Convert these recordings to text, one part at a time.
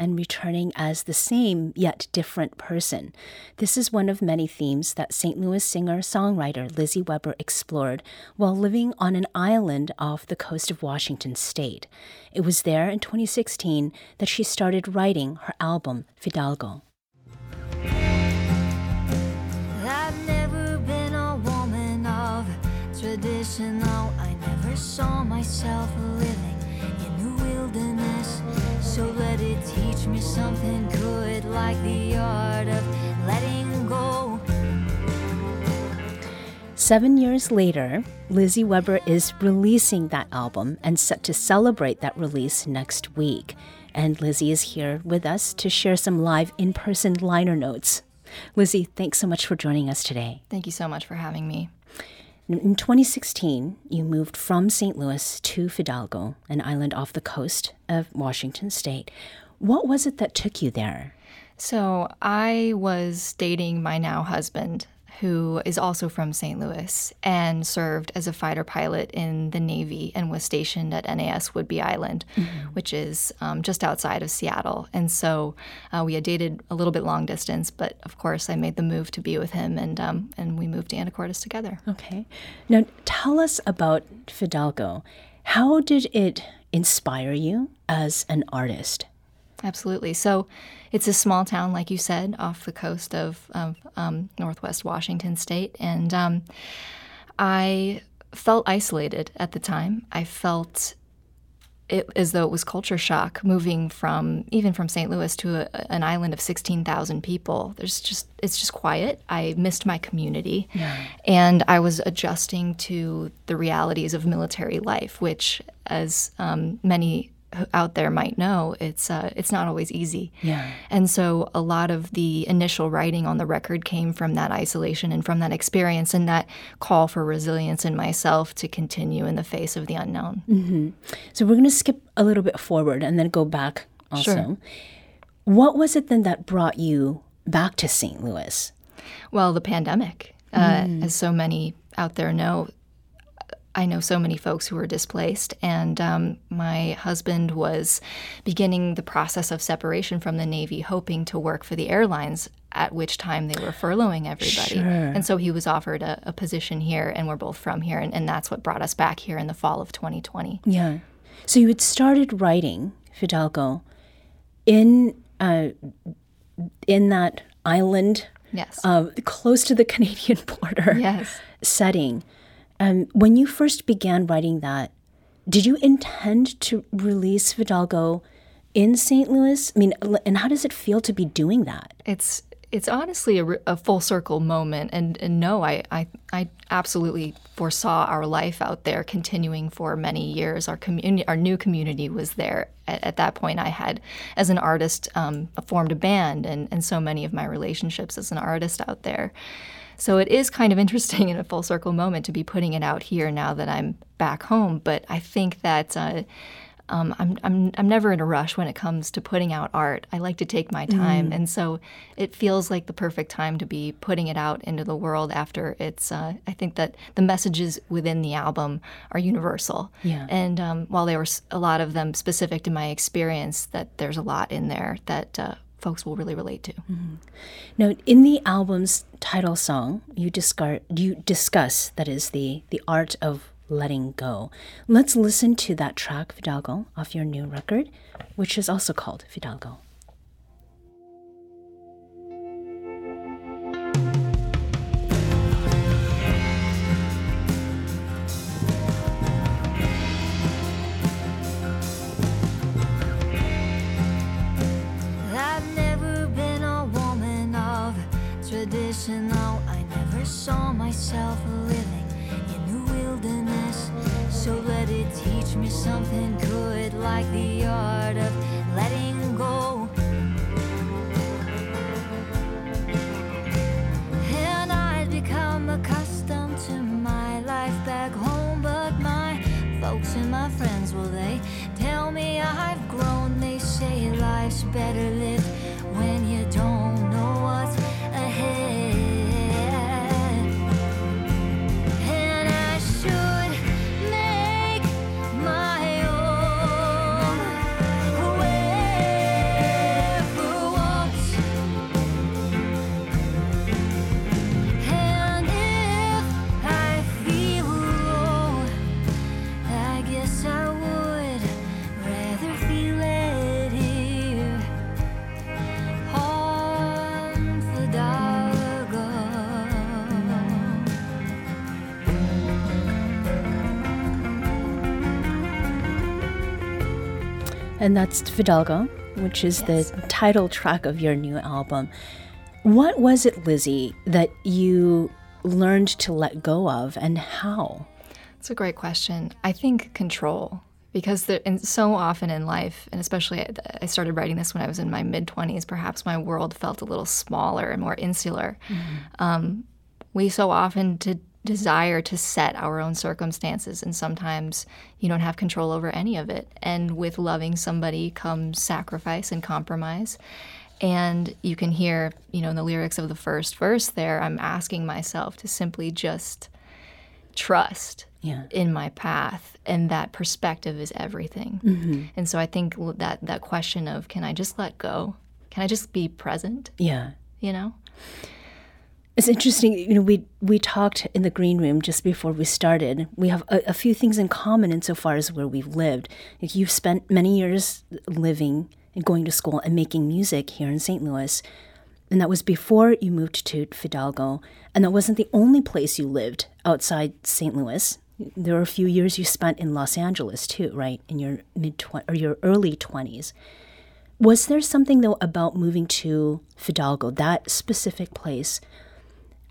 and returning as the same yet different person. This is one of many themes that St. Louis singer songwriter Lizzie Weber explored while living on an island off the coast of Washington state. It was there in 2016 that she started writing her album, Fidalgo. traditional. I never saw myself living in the wilderness. So let it teach me something good, like the art of letting go. Seven years later, Lizzie Weber is releasing that album and set to celebrate that release next week. And Lizzie is here with us to share some live in person liner notes. Lizzie, thanks so much for joining us today. Thank you so much for having me. In 2016, you moved from St. Louis to Fidalgo, an island off the coast of Washington state. What was it that took you there? So, I was dating my now husband who is also from St. Louis and served as a fighter pilot in the Navy and was stationed at NAS Whidbey Island, mm-hmm. which is um, just outside of Seattle. And so uh, we had dated a little bit long distance, but of course I made the move to be with him, and um, and we moved to Anacortes together. Okay, now tell us about Fidalgo. How did it inspire you as an artist? Absolutely. So it's a small town, like you said, off the coast of, of um, Northwest Washington state. And um, I felt isolated at the time. I felt it, as though it was culture shock moving from even from St. Louis to a, an island of 16,000 people. There's just it's just quiet. I missed my community. Yeah. And I was adjusting to the realities of military life, which as um, many out there might know, it's uh, it's not always easy. Yeah. And so a lot of the initial writing on the record came from that isolation and from that experience and that call for resilience in myself to continue in the face of the unknown. Mm-hmm. So we're going to skip a little bit forward and then go back also. Sure. What was it then that brought you back to St. Louis? Well, the pandemic. Uh, mm. As so many out there know, I know so many folks who were displaced, and um, my husband was beginning the process of separation from the Navy, hoping to work for the airlines. At which time they were furloughing everybody, sure. and so he was offered a, a, position here, and we're both from here, and, and that's what brought us back here in the fall of 2020. Yeah. So you had started writing Fidalgo in uh, in that island, yes, uh, close to the Canadian border, yes, setting. Um, when you first began writing that, did you intend to release Fidalgo in St. Louis? I mean, and how does it feel to be doing that? It's it's honestly a, a full circle moment, and, and no, I, I I absolutely foresaw our life out there continuing for many years. Our community, our new community, was there. At, at that point, I had, as an artist, um, formed a band, and and so many of my relationships as an artist out there. So it is kind of interesting in a full circle moment to be putting it out here now that I'm back home. But I think that uh, um, I'm, I'm, I'm never in a rush when it comes to putting out art. I like to take my time. Mm. And so it feels like the perfect time to be putting it out into the world after it's, uh, I think that the messages within the album are universal. Yeah. And um, while there were a lot of them specific to my experience, that there's a lot in there that uh, folks will really relate to. Mm-hmm. Now, in the album's title song, you you discuss that is the the art of letting go. Let's listen to that track Fidalgo off your new record, which is also called Fidalgo. saw myself living in the wilderness. So let it teach me something good, like the art of letting go. And I'd become accustomed to my life back home, but my folks and my friends, will they tell me I've grown? They say life's better lived. And that's Fidalgo, which is Yes. the title track of your new album. What was it, Lizzie, that you learned to let go of and how? It's a great question. I think control, because there, and so often in life, and especially I- I started writing this when I was in my mid 20s, perhaps my world felt a little smaller and more insular. Um, we so often to desire to set our own circumstances, and sometimes you don't have control over any of it. And with loving somebody comes sacrifice and compromise. And you can hear, you know, in the lyrics of the first verse there, I'm asking myself to simply just trust Yeah. in my path and that perspective is everything Mm-hmm. and so i think that that question of can i just let go can i just be present Yeah. you know It's interesting. You know, we we talked in the green room just before we started. We have a, a few things in common insofar as where we've lived. Like you've spent many years living and going to school and making music here in St. Louis, and that was before you moved to Fidalgo. And that wasn't the only place you lived outside St. Louis. There were a few years you spent in Los Angeles too, right? In your mid twen- or your early twenties. Was there something though about moving to Fidalgo, that specific place?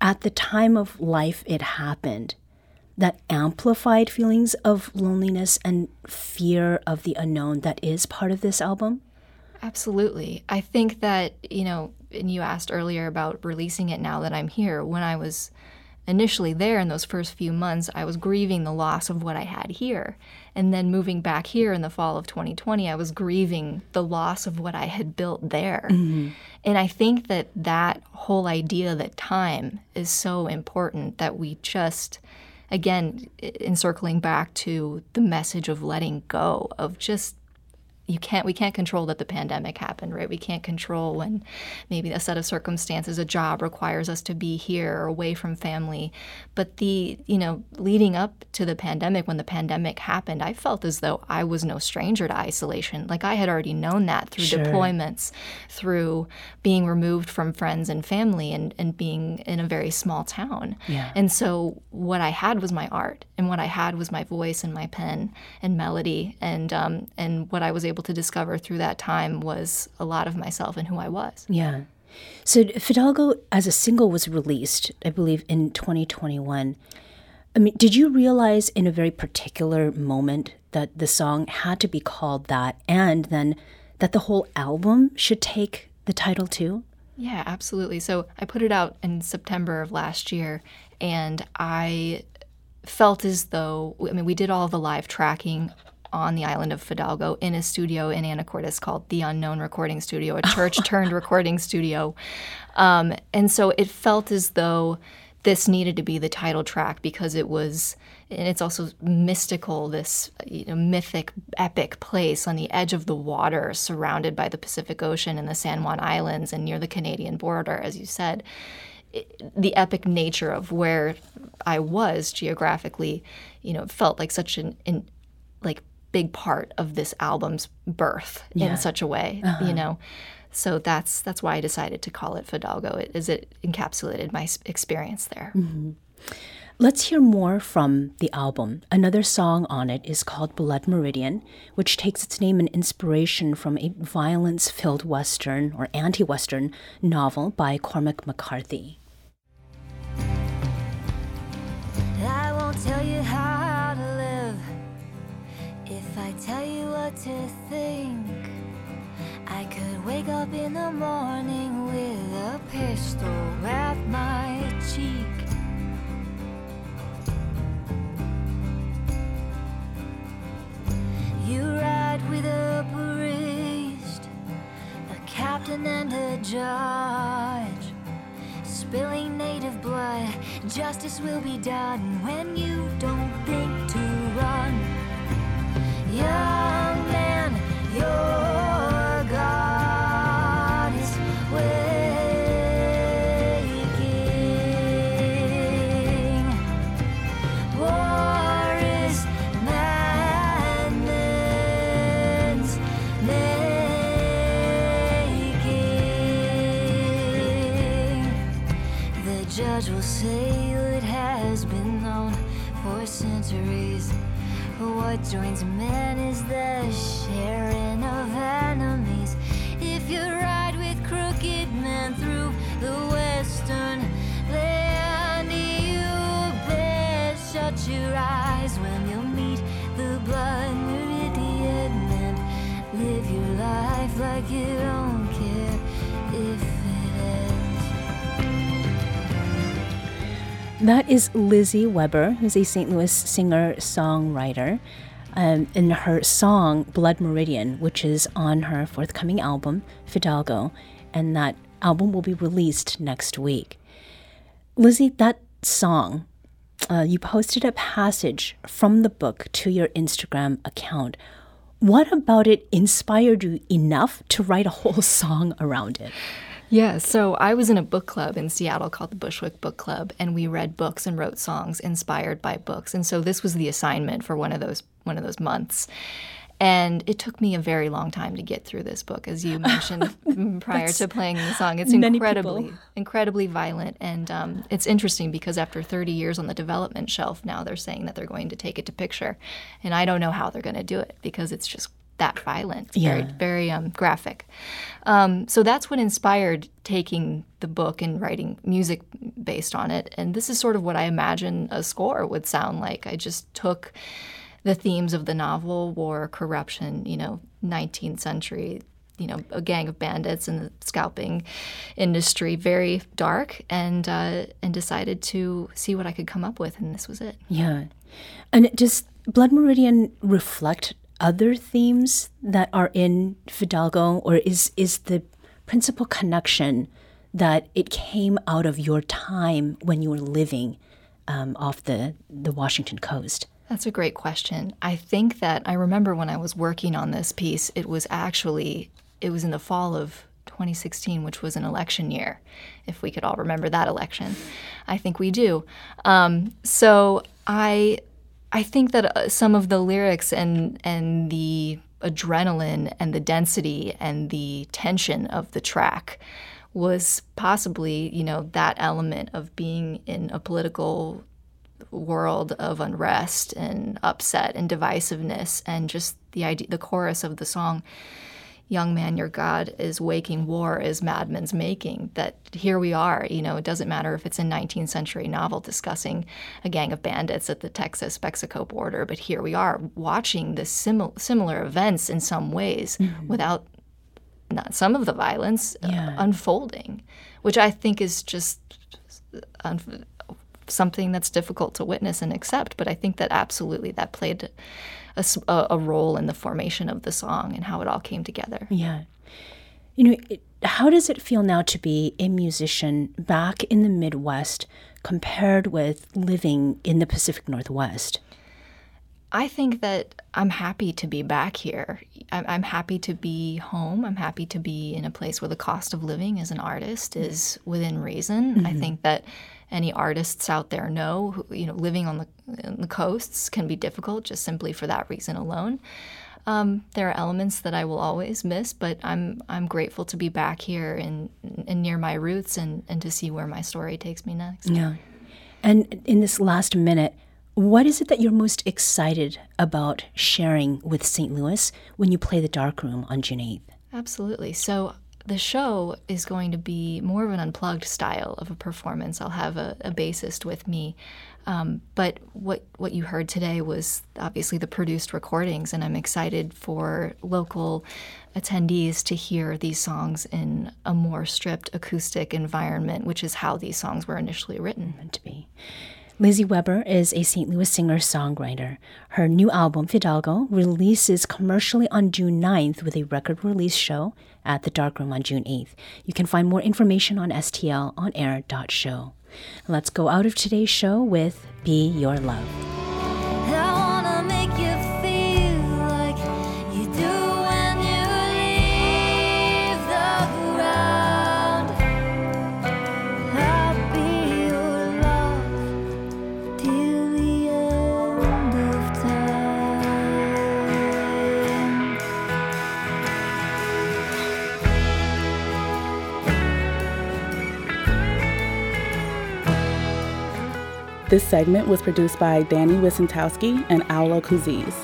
At the time of life it happened that amplified feelings of loneliness and fear of the unknown that is part of this album? Absolutely. I think that, you know, and you asked earlier about releasing it now that I'm here. When I was initially there in those first few months, I was grieving the loss of what I had here. And then moving back here in the fall of 2020, I was grieving the loss of what I had built there. Mm-hmm. And I think that that whole idea that time is so important that we just again encircling back to the message of letting go of just you can't we can't control that the pandemic happened right we can't control when maybe a set of circumstances a job requires us to be here or away from family but the you know leading up to the pandemic when the pandemic happened i felt as though i was no stranger to isolation like i had already known that through Sure. deployments through being removed from friends and family and, and being in a very small town Yeah. and so what I had was my art, and what I had was my voice and my pen and melody, and um, and what I was able to discover through that time was a lot of myself and who I was. Yeah. So Fidalgo as a single was released, I believe, in 2021. I mean, did you realize in a very particular moment that the song had to be called that and then that the whole album should take the title too? Yeah, absolutely. So I put it out in September of last year, and I felt as though I mean we did all the live tracking on the island of Fidalgo in a studio in Anacortes called the Unknown Recording Studio, a church turned recording studio, um, and so it felt as though this needed to be the title track because it was and it's also mystical this you know mythic epic place on the edge of the water surrounded by the pacific ocean and the san juan islands and near the canadian border as you said. It- the epic nature of where i was geographically you know felt like such an, an like big part of this album's birth Yeah. in such a way you uh-huh. know so that's that's why i decided to call it fidalgo it, as it encapsulated my experience there mm-hmm. Let's hear more from the album. Another song on it is called Blood Meridian, which takes its name and inspiration from a violence filled Western or anti Western novel by Cormac McCarthy. I tell you what to think. I could wake up in the morning with a pistol at my cheek. You ride with a priest, a captain, and a judge. Spilling native blood, justice will be done when you don't think to run. Judge will say it has been known for centuries. What joins men is the sharing of enemies. If you ride with crooked men through the western land, you best shut your eyes when you meet the blood meridian. Live your life like you don't That is Lizzie Weber, who's a St. Louis singer songwriter. Um, in her song Blood Meridian, which is on her forthcoming album, Fidalgo, and that album will be released next week. Lizzie, that song, uh, you posted a passage from the book to your Instagram account. What about it inspired you enough to write a whole song around it? Yeah, so I was in a book club in Seattle called the Bushwick Book Club, and we read books and wrote songs inspired by books. And so this was the assignment for one of those one of those months. And it took me a very long time to get through this book, as you mentioned prior to playing the song. It's incredibly, incredibly violent, and um, it's interesting because after 30 years on the development shelf, now they're saying that they're going to take it to picture, and I don't know how they're going to do it because it's just that violent, It's very, Yeah. very um, graphic. Um, so that's what inspired taking the book and writing music based on it. And this is sort of what I imagine a score would sound like. I just took the themes of the novel war, corruption, you know, 19th century, you know, a gang of bandits and the scalping industry, very dark, and uh, and decided to see what I could come up with, and this was it. Yeah. And it does Blood Meridian reflect other themes that are in Fidalgo, or is is the principal connection that it came out of your time when you were living um, off the, the Washington coast? That's a great question. I think that I remember when I was working on this piece, it was actually it was in the fall of 2016, which was an election year, if we could all remember that election. I think we do. Um, so I I think that uh, some of the lyrics and and the adrenaline and the density and the tension of the track was possibly, you know, that element of being in a political world of unrest and upset and divisiveness and just the idea the chorus of the song young man your god is waking war is madman's making that here we are you know it doesn't matter if it's a 19th century novel discussing a gang of bandits at the texas mexico border but here we are watching the simil- similar events in some ways without not some of the violence uh, Yeah. unfolding which i think is just un- something that's difficult to witness and accept. But I think that absolutely that played a, a- role in the formation of the song and how it all came together. Yeah. You know, it, how does it feel now to be a musician back in the Midwest compared with living in the Pacific Northwest? I think that I'm happy to be back here. I'm, I'm happy to be home. I'm happy to be in a place where the cost of living as an artist is within reason. I mm-hmm. think that any artists out there know, who, you know, living on the, the coasts can be difficult just simply for that reason alone. Um, there are elements that I will always miss, but I'm I'm grateful to be back here and, and near my roots and, and to see where my story takes me next. Yeah. And in this last minute, what is it that you're most excited about sharing with St. Louis when you play the Dark Room on June 8th? Absolutely. So the show is going to be more of an unplugged style of a performance. I'll have a, a bassist with me. Um, but what what you heard today was obviously the produced recordings, and I'm excited for local attendees to hear these songs in a more stripped acoustic environment, which is how these songs were initially written. meant to be. Lizzie Weber is a St. Louis singer songwriter. Her new album, Fidalgo, releases commercially on June 9th with a record release show at the Darkroom on June 8th. You can find more information on STL on air.show. Let's go out of today's show with Be Your Love. This segment was produced by Danny Wicentowski and Aula Kuziz.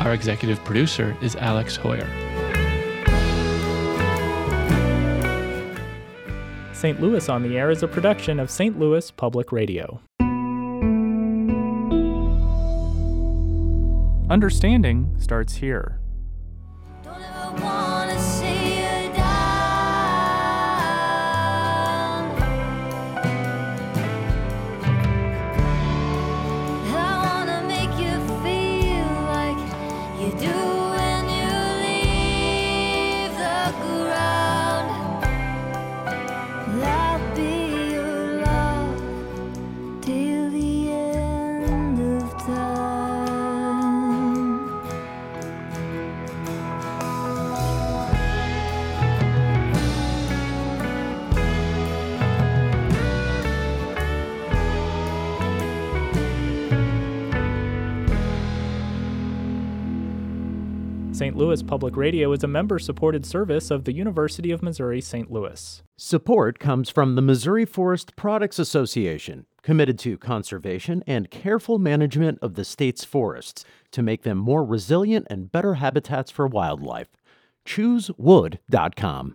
Our executive producer is Alex Heuer. St. Louis on the Air is a production of St. Louis Public Radio. Understanding starts here. St. Louis Public Radio is a member supported service of the University of Missouri St. Louis. Support comes from the Missouri Forest Products Association, committed to conservation and careful management of the state's forests to make them more resilient and better habitats for wildlife. ChooseWood.com.